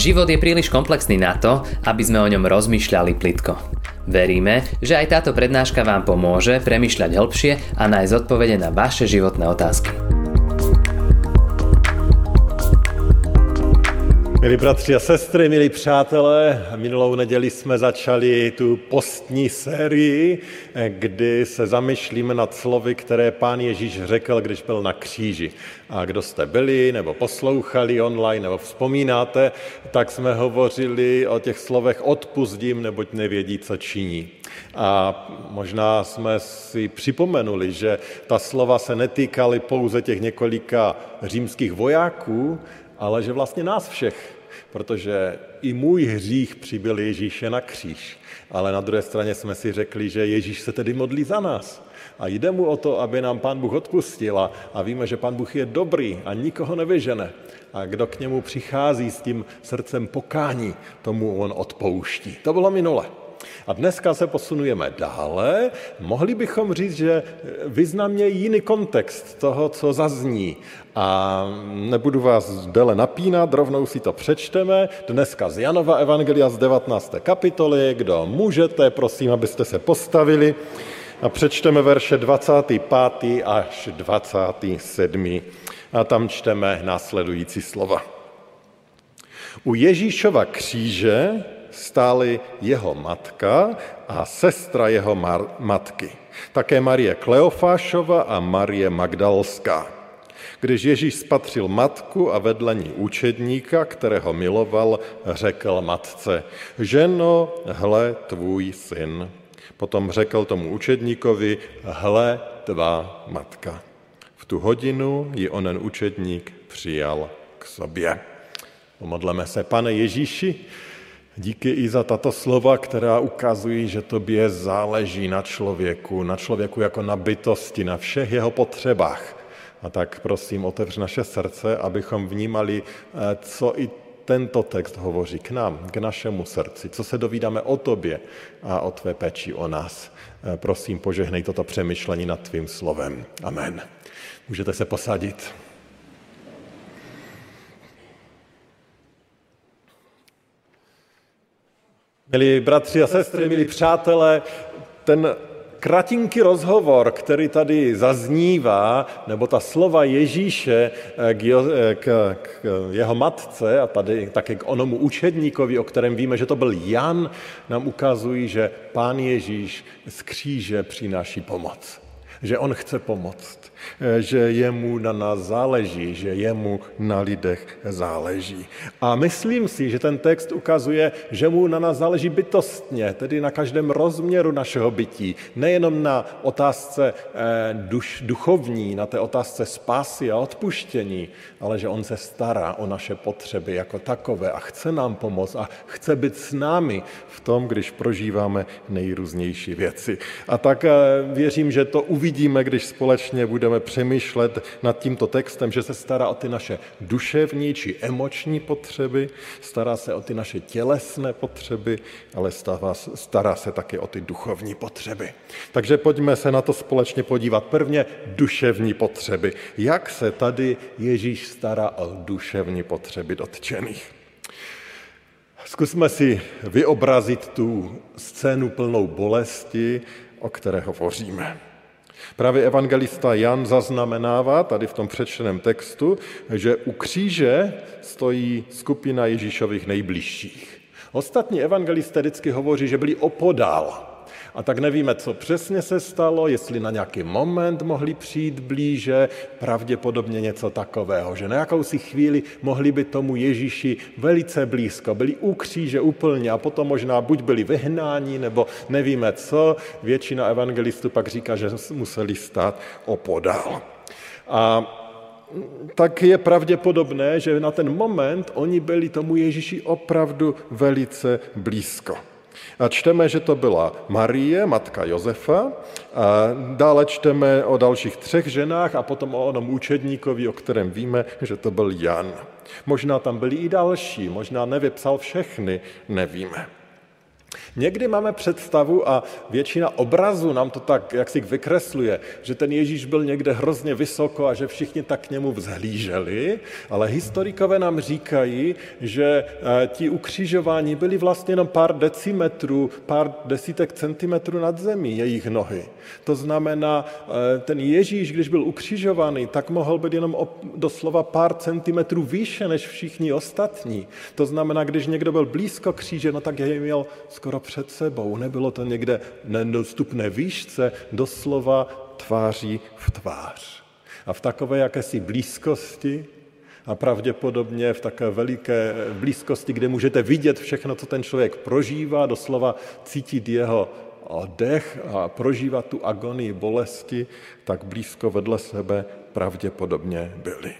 Život je príliš komplexný na to, aby sme o ňom rozmýšľali plitko. Veríme, že aj táto prednáška vám pomôže premyšľať hĺbšie a nájsť odpovede na vaše životné otázky. Milí bratři a sestry, milí přátelé, minulou neděli jsme začali tu postní sérii, kdy se zamýšlíme nad slovy, které pán Ježíš řekl, když byl na kříži. A kdo jste byli, nebo poslouchali online, nebo vzpomínáte, tak jsme hovořili o těch slovech odpustím, neboť nevědí, co činí. A možná jsme si připomenuli, že ta slova se netýkaly pouze těch několika římských vojáků, ale že vlastně nás všech, protože i můj hřích přibyl Ježíše na kříž. Ale na druhé straně jsme si řekli, že Ježíš se tedy modlí za nás. A jde mu o to, aby nám Pán Bůh odpustil a, a víme, že Pán Bůh je dobrý a nikoho nevyžene. A kdo k němu přichází s tím srdcem pokání, tomu on odpouští. To bylo minule. A dneska se posunujeme dále. Mohli bychom říct, že významně jiný kontext toho, co zazní. A nebudu vás dele napínat, rovnou si to přečteme. Dneska z Janova Evangelia z 19. kapitoly. Kdo můžete, prosím, abyste se postavili. A přečteme verše 25. až 27. A tam čteme následující slova. U Ježíšova kříže stály jeho matka a sestra jeho matky. Také Marie Kleofášova a Marie Magdalská. Když Ježíš spatřil matku a vedle ní účedníka, kterého miloval, řekl matce, ženo, hle tvůj syn. Potom řekl tomu učedníkovi, hle tvá matka. V tu hodinu ji onen učedník přijal k sobě. Pomodleme se, pane Ježíši, Díky i za tato slova, která ukazují, že tobě záleží na člověku, na člověku jako na bytosti, na všech jeho potřebách. A tak prosím, otevř naše srdce, abychom vnímali, eh, co i tento text hovoří k nám, k našemu srdci, co se dovídáme o tobě a o tvé péči o nás. Eh, prosím, požehnej toto přemýšlení nad tvým slovem. Amen. Můžete se posadit. Milí bratři a sestry, milí přátelé, ten kratinký rozhovor, který tady zaznívá, nebo ta slova Ježíše eh, k, jo, eh, k, k jeho matce a tady také k onomu učedníkovi, o kterém víme, že to byl Jan, nám ukazují, že pán Ježíš z kříže přináší pomoc. Že on chce pomoct. Eh, že jemu na nás záleží, že jemu na lidech záleží. A myslím si, že ten text ukazuje, že mu na nás záleží bytostně, tedy na každém rozměru našeho bytí. Nejenom na otázce eh, duš, duchovní, na té otázce spásy a odpuštění, ale že on se stará o naše potřeby jako takové a chce nám pomoct a chce být s námi v tom, když prožíváme nejrůznější věci. A tak eh, věřím, že to uvidíme, když společně budeme přemýšlet nad tímto textem, že se stará o ty naše duševní či emoční potřeby, stará se o ty naše tělesné potřeby, ale stará, stará se také o ty duchovní potřeby. Takže pojďme se na to společně podívat. Prvně duševní potřeby. Jak se tady Ježíš stará o duševní potřeby dotčených? Zkusme si vyobrazit tu scénu plnou bolesti, o které hovoříme. Právě evangelista Jan zaznamenává tady v tom přečteném textu, že u kříže stojí skupina Ježíšových nejbližších. Ostatní evangelisté vždycky hovoří, že byli opodál, a tak nevíme, co přesně se stalo, jestli na nějaký moment mohli přijít blíže, pravděpodobně něco takového, že na jakousi chvíli mohli by tomu Ježíši velice blízko, byli u kříže úplně a potom možná buď byli vyhnáni, nebo nevíme co. Většina evangelistů pak říká, že museli stát opodál. A tak je pravděpodobné, že na ten moment oni byli tomu Ježíši opravdu velice blízko. A čteme, že to byla Marie, matka Josefa, a dále čteme o dalších třech ženách a potom o onom učedníkovi, o kterém víme, že to byl Jan. Možná tam byli i další, možná nevypsal všechny, nevíme. Někdy máme představu a většina obrazů nám to tak jak si vykresluje, že ten Ježíš byl někde hrozně vysoko a že všichni tak k němu vzhlíželi, ale historikové nám říkají, že eh, ti ukřižování byli vlastně jenom pár decimetrů, pár desítek centimetrů nad zemí, jejich nohy. To znamená, eh, ten Ježíš, když byl ukřižovaný, tak mohl být jenom doslova pár centimetrů výše než všichni ostatní. To znamená, když někdo byl blízko kříže, no tak jej měl skoro před sebou. Nebylo to někde nedostupné výšce, doslova tváří v tvář. A v takové jakési blízkosti a pravděpodobně v takové veliké blízkosti, kde můžete vidět všechno, co ten člověk prožívá, doslova cítit jeho dech a prožívat tu agonii bolesti, tak blízko vedle sebe pravděpodobně byli.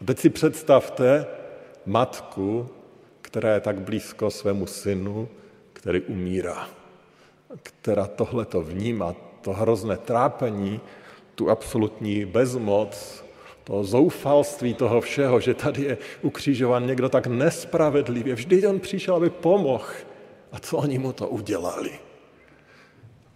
A teď si představte matku, která je tak blízko svému synu, který umírá, která tohle to vnímá, to hrozné trápení, tu absolutní bezmoc, to zoufalství toho všeho, že tady je ukřižovan někdo tak nespravedlivě. Vždyť on přišel, aby pomohl. A co oni mu to udělali?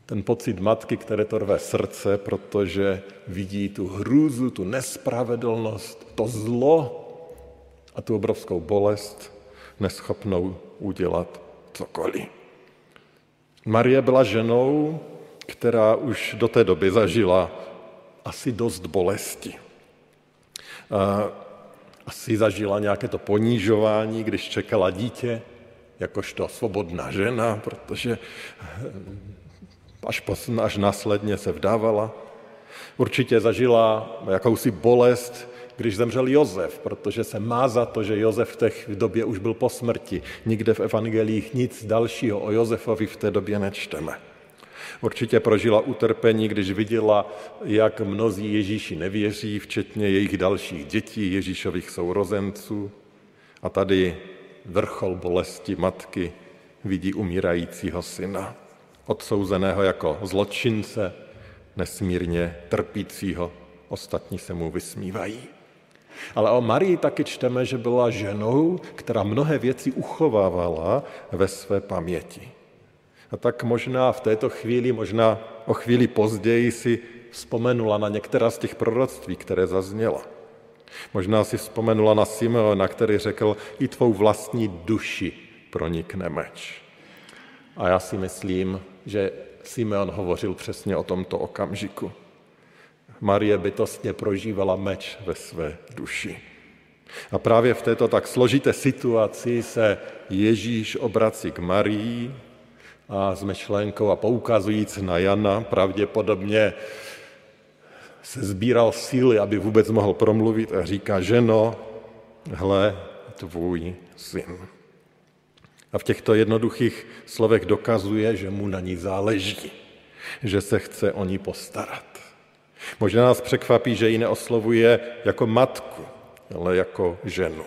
Ten pocit matky, které to rve srdce, protože vidí tu hrůzu, tu nespravedlnost, to zlo a tu obrovskou bolest, neschopnou udělat cokoliv. Marie byla ženou, která už do té doby zažila asi dost bolesti. Asi zažila nějaké to ponížování, když čekala dítě, jakožto svobodná žena, protože až, až následně se vdávala. Určitě zažila jakousi bolest, když zemřel Jozef, protože se má za to, že Jozef v té době už byl po smrti. Nikde v evangelích nic dalšího o Jozefovi v té době nečteme. Určitě prožila utrpení, když viděla, jak mnozí Ježíši nevěří, včetně jejich dalších dětí, Ježíšových sourozenců. A tady vrchol bolesti matky vidí umírajícího syna, odsouzeného jako zločince, nesmírně trpícího. Ostatní se mu vysmívají. Ale o Marii taky čteme, že byla ženou, která mnohé věci uchovávala ve své paměti. A tak možná v této chvíli, možná o chvíli později si vzpomenula na některá z těch proroctví, které zazněla. Možná si vzpomenula na Simeona, který řekl, i tvou vlastní duši pronikne meč. A já si myslím, že Simeon hovořil přesně o tomto okamžiku. Marie bytostně prožívala meč ve své duši. A právě v této tak složité situaci se Ježíš obrací k Marii a s myšlenkou a poukazujíc na Jana pravděpodobně se sbíral síly, aby vůbec mohl promluvit a říká, ženo, hle, tvůj syn. A v těchto jednoduchých slovech dokazuje, že mu na ní záleží, že se chce o ní postarat. Možná nás překvapí, že ji neoslovuje jako matku, ale jako ženu.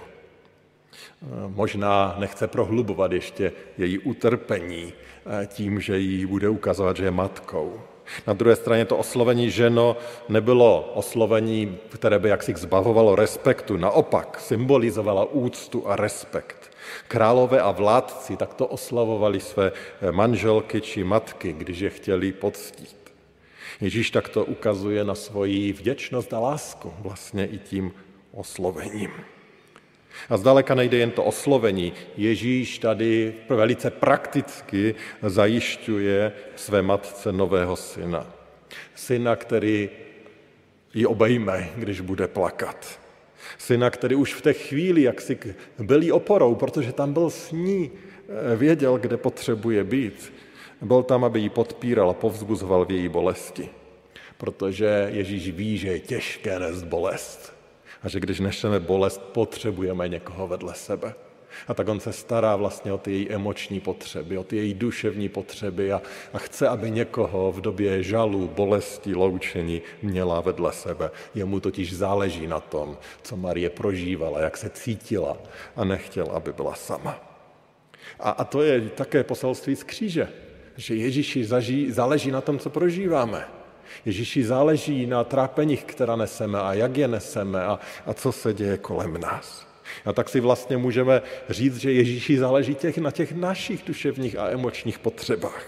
Možná nechce prohlubovat ještě její utrpení eh, tím, že jí bude ukazovat, že je matkou. Na druhé straně to oslovení ženo nebylo oslovení, které by jaksi zbavovalo respektu, naopak symbolizovalo úctu a respekt. Králové a vládci takto oslavovali své manželky či matky, když je chtěli poctít. Ježíš takto ukazuje na svoji vděčnost a lásku vlastně i tím oslovením. A zdaleka nejde jen to oslovení. Ježíš tady velice prakticky zajišťuje své matce nového syna. Syna, který ji obejme, když bude plakat. Syna, který už v té chvíli, jak si byl oporou, protože tam byl s ní, eh, věděl, kde potřebuje být. Byl tam, aby ji podpíral a povzbuzoval v její bolesti. Protože Ježíš ví, že je těžké nést bolest. A že když nešeme bolest, potřebujeme někoho vedle sebe. A tak on se stará vlastně o ty její emoční potřeby, o ty její duševní potřeby a, a chce, aby někoho v době žalu, bolesti, loučení měla vedle sebe. Jemu totiž záleží na tom, co Marie prožívala, jak se cítila a nechtěl, aby byla sama. A, a to je také poselství z kříže že Ježíši zaží, záleží na tom, co prožíváme. Ježíši záleží na trápeních, která neseme a jak je neseme a, a co se děje kolem nás. A tak si vlastně můžeme říct, že Ježíši záleží těch, na těch našich duševních a emočních potřebách.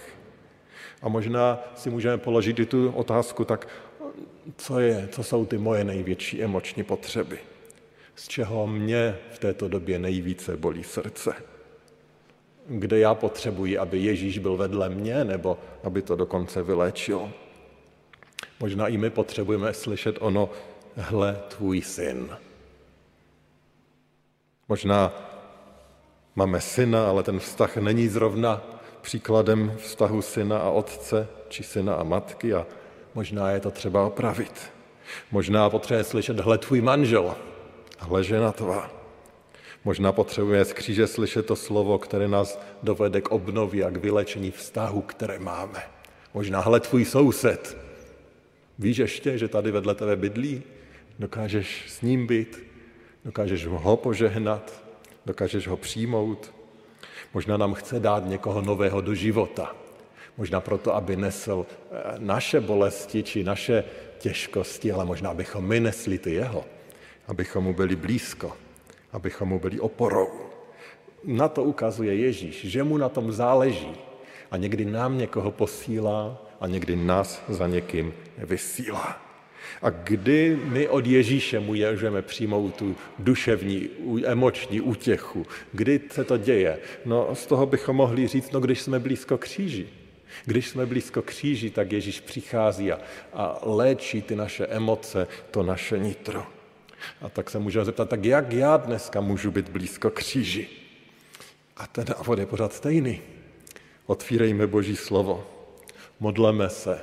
A možná si můžeme položit i tu otázku, tak co, je, co jsou ty moje největší emoční potřeby? Z čeho mě v této době nejvíce bolí srdce? Kde já potřebuji, aby Ježíš byl vedle mě, nebo aby to dokonce vyléčil? Možná i my potřebujeme slyšet ono, hle, tvůj syn. Možná máme syna, ale ten vztah není zrovna příkladem vztahu syna a otce, či syna a matky a možná je to třeba opravit. Možná potřebuje slyšet, hle tvůj manžel, hle žena tvá. Možná potřebuje z kříže slyšet to slovo, které nás dovede k obnově a k vylečení vztahu, které máme. Možná hle tvůj soused. Víš ještě, že tady vedle tebe bydlí? Dokážeš s ním být? Dokážeš ho požehnat? Dokážeš ho přijmout? Možná nám chce dát někoho nového do života. Možná proto, aby nesl eh, naše bolesti či naše těžkosti, ale možná bychom my nesli ty jeho. Abychom mu byli blízko. Abychom mu byli oporou. Na to ukazuje Ježíš, že mu na tom záleží. A někdy nám někoho posílá a někdy nás za někým vysílá. A kdy my od Ježíše můžeme přijmout tu duševní, emoční útěchu? Kdy se to děje? No z toho bychom mohli říct, no když jsme blízko kříži. Když jsme blízko kříži, tak Ježíš přichází a, a léčí ty naše emoce, to naše nitro. A tak se můžeme zeptat, tak jak já dneska můžu být blízko kříži? A ten návod je pořád stejný. Otvírejme Boží slovo, modleme se,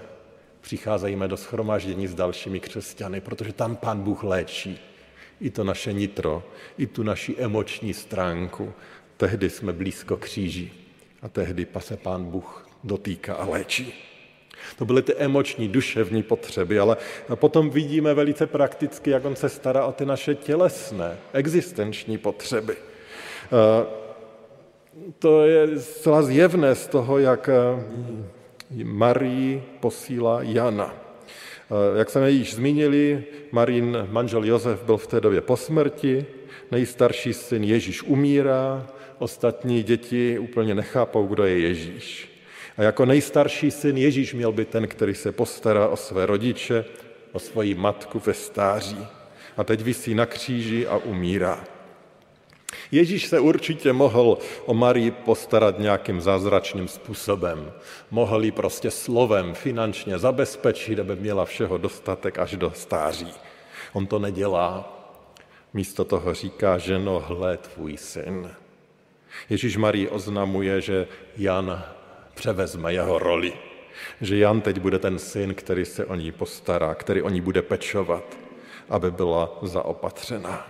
přicházejme do schromáždění s dalšími křesťany, protože tam Pán Bůh léčí i to naše nitro, i tu naši emoční stránku. Tehdy jsme blízko kříži a tehdy se Pán Bůh dotýká a léčí. To byly ty emoční, duševní potřeby, ale potom vidíme velice prakticky, jak on se stará o ty naše tělesné, existenční potřeby. To je zcela zjevné z toho, jak Marii posílá Jana. Jak jsme již zmínili, Marín manžel Josef byl v té době po smrti, nejstarší syn Ježíš umírá, ostatní děti úplně nechápou, kdo je Ježíš. A jako nejstarší syn Ježíš měl být ten, který se postará o své rodiče, o svoji matku ve stáří. A teď visí na kříži a umírá. Ježíš se určitě mohl o Marii postarat nějakým zázračným způsobem. Mohl ji prostě slovem finančně zabezpečit, aby měla všeho dostatek až do stáří. On to nedělá. Místo toho říká, ženo, hle tvůj syn. Ježíš Marii oznamuje, že Jan převezme jeho roli. Že Jan teď bude ten syn, který se o ní postará, který o ní bude pečovat, aby byla zaopatřená.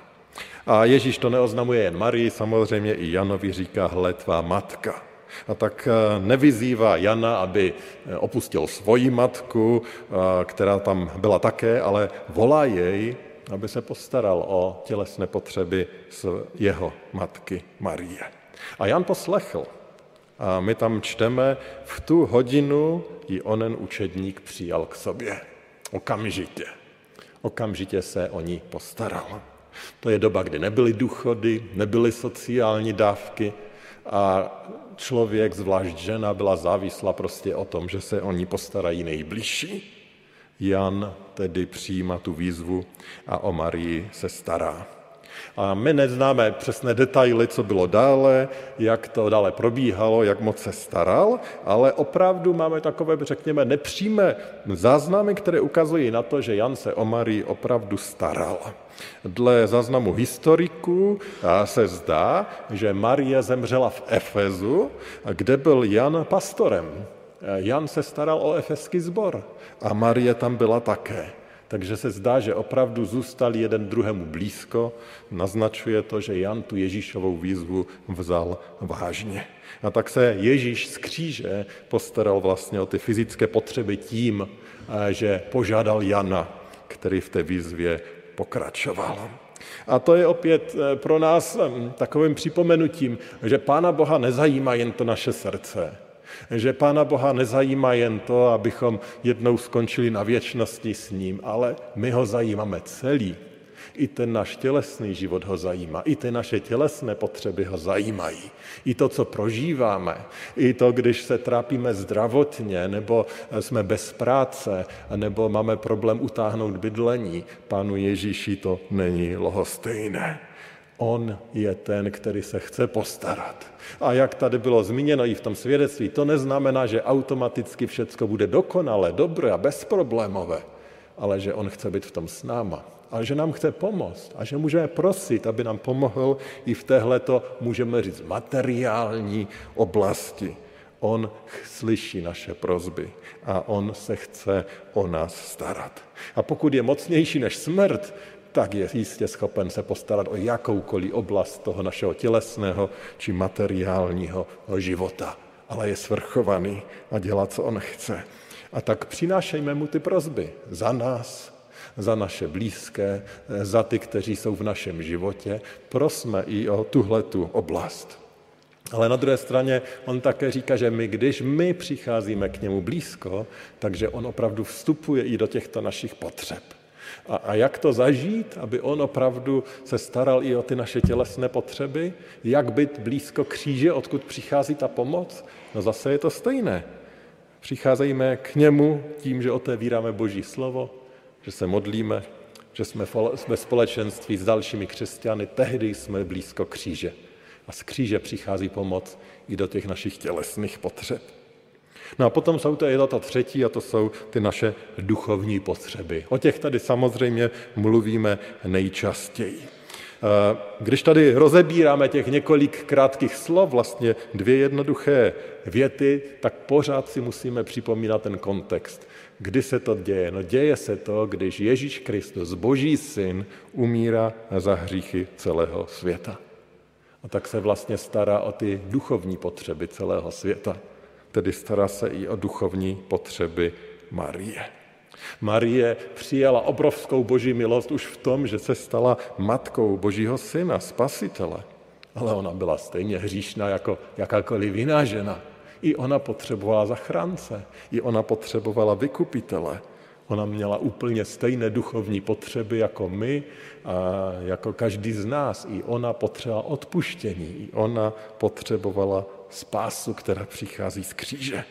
A Ježíš to neoznamuje jen Marii, samozřejmě i Janovi říká, hle tvá matka. A tak eh, nevyzývá Jana, aby eh, opustil svoji matku, eh, která tam byla také, ale volá jej, aby se postaral o tělesné potřeby jeho matky Marie. A Jan poslechl. A my tam čteme, v tu hodinu ji onen učedník přijal k sobě. Okamžitě. Okamžitě se o ní postaral. To je doba, kdy nebyly důchody, nebyly sociální dávky a člověk, zvlášť žena, byla závislá prostě o tom, že se o ní postarají nejbližší. Jan tedy přijímá tu výzvu a o Marii se stará. A my neznáme přesné detaily, co bylo dále, jak to dále probíhalo, jak moc se staral, ale opravdu máme takové, řekněme, nepřímé záznamy, které ukazují na to, že Jan se o Marii opravdu staral. Dle záznamu historiků se zdá, že Marie zemřela v Efezu, kde byl Jan pastorem. Jan se staral o efeský zbor a Marie tam byla také. Takže se zdá, že opravdu zůstali jeden druhému blízko. Naznačuje to, že Jan tu Ježíšovou výzvu vzal vážně. A tak se Ježíš z kříže postaral vlastně o ty fyzické potřeby tím, že požádal Jana, který v té výzvě pokračoval. A to je opět eh, pro nás hm, takovým připomenutím, že Pána Boha nezajímá jen to naše srdce, že Pána Boha nezajímá jen to, abychom jednou skončili na věčnosti s ním, ale my ho zajímáme celý. I ten náš tělesný život ho zajímá, i ty naše tělesné potřeby ho zajímají. I to, co prožíváme, i to, když se trápíme zdravotně, nebo jsme bez práce, nebo máme problém utáhnout bydlení, pánu Ježíši to není lohostejné. On je ten, který se chce postarat. A jak tady bylo zmíněno i v tom svědectví, to neznamená, že automaticky všechno bude dokonale, dobré a bezproblémové, ale že on chce být v tom s náma. A že nám chce pomoct a že můžeme prosit, aby nám pomohl i v téhleto, můžeme říct, materiální oblasti. On slyší naše prozby a on se chce o nás starat. A pokud je mocnější než smrt, tak je jistě schopen se postarat o jakoukoliv oblast toho našeho tělesného či materiálního života. Ale je svrchovaný a dělá, co on chce. A tak přinášejme mu ty prozby za nás, za naše blízké, za ty, kteří jsou v našem životě. Prosme i o tuhletu oblast. Ale na druhé straně on také říká, že my, když my přicházíme k němu blízko, takže on opravdu vstupuje i do těchto našich potřeb. A, a jak to zažít, aby on opravdu se staral i o ty naše tělesné potřeby? Jak být blízko kříže, odkud přichází ta pomoc? No zase je to stejné. Přicházejme k němu tím, že otevíráme Boží slovo, že se modlíme, že jsme ve společenství s dalšími křesťany, tehdy jsme blízko kříže. A z kříže přichází pomoc i do těch našich tělesných potřeb. No a potom jsou to je to třetí a to jsou ty naše duchovní potřeby. O těch tady samozřejmě mluvíme nejčastěji. Eh, když tady rozebíráme těch několik krátkých slov, vlastně dvě jednoduché věty, tak pořád si musíme připomínat ten kontext. Kdy se to děje? No děje se to, když Ježíš Kristus, Boží syn, umírá za hříchy celého světa. A tak se vlastně stará o ty duchovní potřeby celého světa tedy stará se i o duchovní potřeby Marie. Marie přijala obrovskou boží milost už v tom, že se stala matkou božího syna, spasitele. Ale ona byla stejně hříšná jako jakákoliv jiná žena. I ona potřebovala zachránce, i ona potřebovala vykupitele. Ona měla úplně stejné duchovní potřeby jako my a jako každý z nás. I ona potřebovala odpuštění, i ona potřebovala spásu, která přichází z kříže.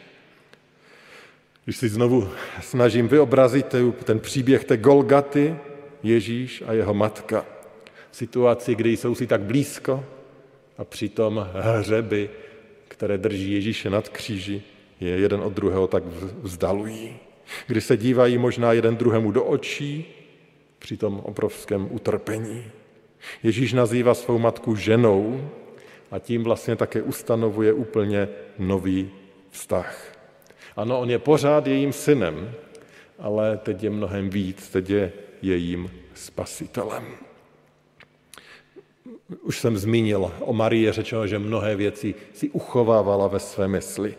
Když si znovu snažím vyobrazit ten příběh té Golgaty, Ježíš a jeho matka, situaci, kdy jsou si tak blízko a přitom hřeby, které drží Ježíše nad kříži, je jeden od druhého tak vzdalují. Kdy se dívají možná jeden druhému do očí při tom obrovském utrpení. Ježíš nazývá svou matku ženou, a tím vlastně také ustanovuje úplně nový vztah. Ano, on je pořád jejím synem, ale teď je mnohem víc, teď je jejím spasitelem. Už jsem zmínil o Marii, řečeno, že mnohé věci si uchovávala ve své mysli.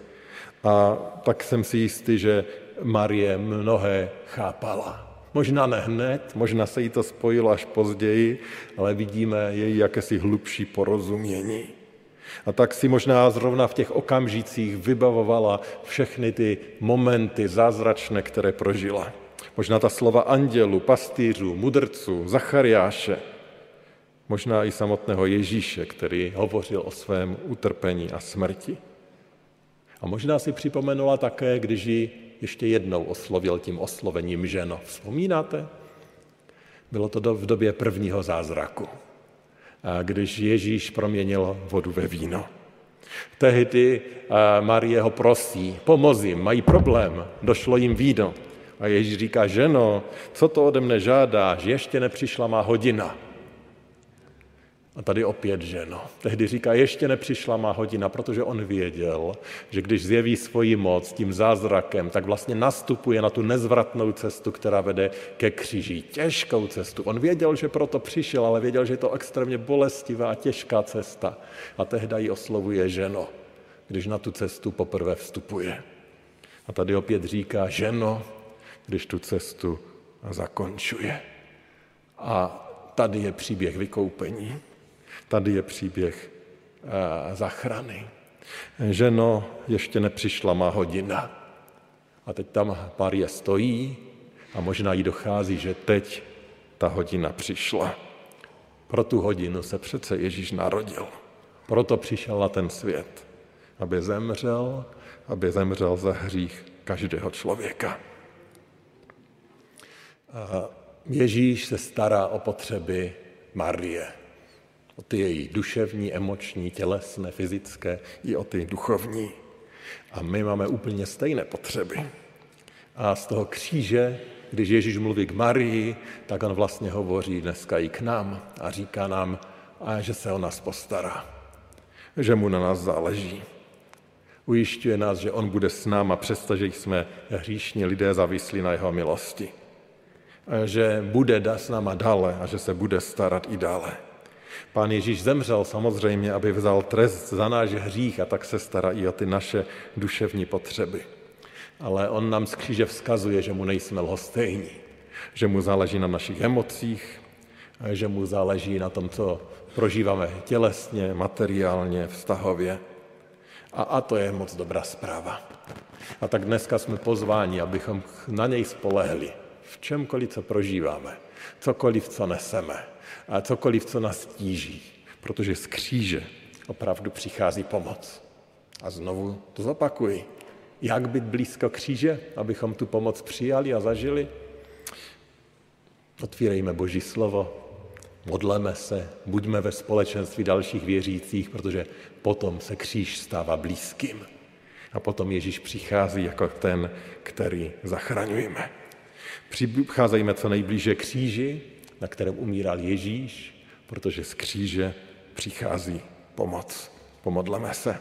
A tak jsem si jistý, že Marie mnohé chápala. Možná ne hned, možná se jí to spojilo až později, ale vidíme její jakési hlubší porozumění. A tak si možná zrovna v těch okamžicích vybavovala všechny ty momenty zázračné, které prožila. Možná ta slova andělu, pastýřů, mudrců, Zachariáše, možná i samotného Ježíše, který hovořil o svém utrpení a smrti. A možná si připomenula také, když ji ještě jednou oslovil tím oslovením ženo. Vzpomínáte? Bylo to v době prvního zázraku když Ježíš proměnil vodu ve víno. Tehdy Marie ho prosí, pomoz jim, mají problém, došlo jim víno. A Ježíš říká, ženo, co to ode mne žádáš, ještě nepřišla má hodina. A tady opět ženo. Tehdy říká, ještě nepřišla má hodina, protože on věděl, že když zjeví svoji moc tím zázrakem, tak vlastně nastupuje na tu nezvratnou cestu, která vede ke kříži. Těžkou cestu. On věděl, že proto přišel, ale věděl, že je to extrémně bolestivá a těžká cesta. A tehdy ji oslovuje ženo, když na tu cestu poprvé vstupuje. A tady opět říká ženo, když tu cestu zakončuje. A tady je příběh vykoupení. Tady je příběh eh, zachrany. Ženo, ještě nepřišla má hodina. A teď tam Marie stojí a možná jí dochází, že teď ta hodina přišla. Pro tu hodinu se přece Ježíš narodil. Proto přišel na ten svět, aby zemřel, aby zemřel za hřích každého člověka. Ježíš se stará o potřeby Marie. O ty její duševní, emoční, tělesné, fyzické i o ty duchovní. A my máme úplně stejné potřeby. A z toho kříže, když Ježíš mluví k Marii, tak on vlastně hovoří dneska i k nám a říká nám, a že se o nás postará, že mu na nás záleží. Ujišťuje nás, že on bude s náma, přestože jsme hříšní lidé závislí na jeho milosti. A že bude s náma dále a že se bude starat i dále. Pán Ježíš zemřel samozřejmě, aby vzal trest za náš hřích a tak se stará i o ty naše duševní potřeby. Ale on nám z kříže vzkazuje, že mu nejsme lhostejní, že mu záleží na našich emocích, že mu záleží na tom, co prožíváme tělesně, materiálně, vztahově. A, a to je moc dobrá zpráva. A tak dneska jsme pozváni, abychom na něj spolehli v čemkoliv, co prožíváme, cokoliv, co neseme a cokoliv, co nás tíží, protože z kříže opravdu přichází pomoc. A znovu to zopakuji. Jak být blízko kříže, abychom tu pomoc přijali a zažili? Otvírejme Boží slovo, modleme se, buďme ve společenství dalších věřících, protože potom se kříž stává blízkým. A potom Ježíš přichází jako ten, který zachraňujeme. Přicházejme co nejblíže kříži, na kterém umíral Ježíš, protože z kříže přichází pomoc. Pomodleme se.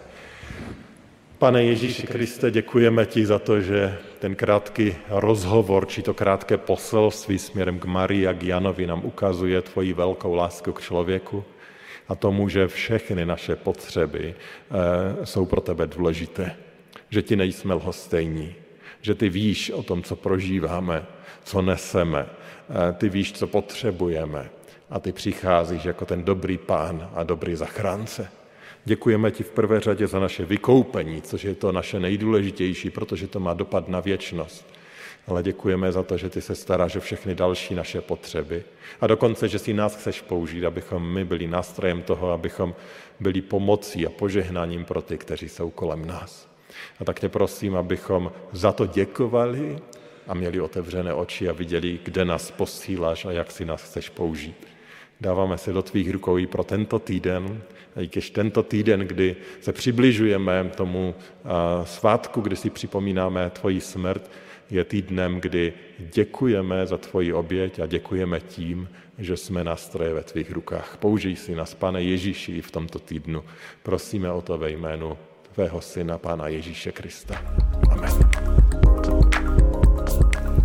Pane Ježíši Kriste, děkujeme ti za to, že ten krátký rozhovor, či to krátké poselství směrem k Marii a k Janovi nám ukazuje tvoji velkou lásku k člověku a tomu, že všechny naše potřeby e, jsou pro tebe důležité. Že ti nejsme lhostejní, že ty víš o tom, co prožíváme, co neseme, ty víš, co potřebujeme a ty přicházíš jako ten dobrý pán a dobrý zachránce. Děkujeme ti v prvé řadě za naše vykoupení, což je to naše nejdůležitější, protože to má dopad na věčnost. Ale děkujeme za to, že ty se staráš o všechny další naše potřeby. A dokonce, že si nás chceš použít, abychom my byli nástrojem toho, abychom byli pomocí a požehnáním pro ty, kteří jsou kolem nás. A tak tě prosím, abychom za to děkovali a měli otevřené oči a viděli, kde nás posíláš a jak si nás chceš použít. Dáváme se do tvých rukou i pro tento týden, a i když tento týden, kdy se přibližujeme tomu svátku, kdy si připomínáme tvoji smrt, je týdnem, kdy děkujeme za tvoji oběť a děkujeme tím, že jsme nástroje ve tvých rukách. Použij si nás, pane Ježíši, i v tomto týdnu. Prosíme o to ve jménu tvého syna, pána Ježíše Krista.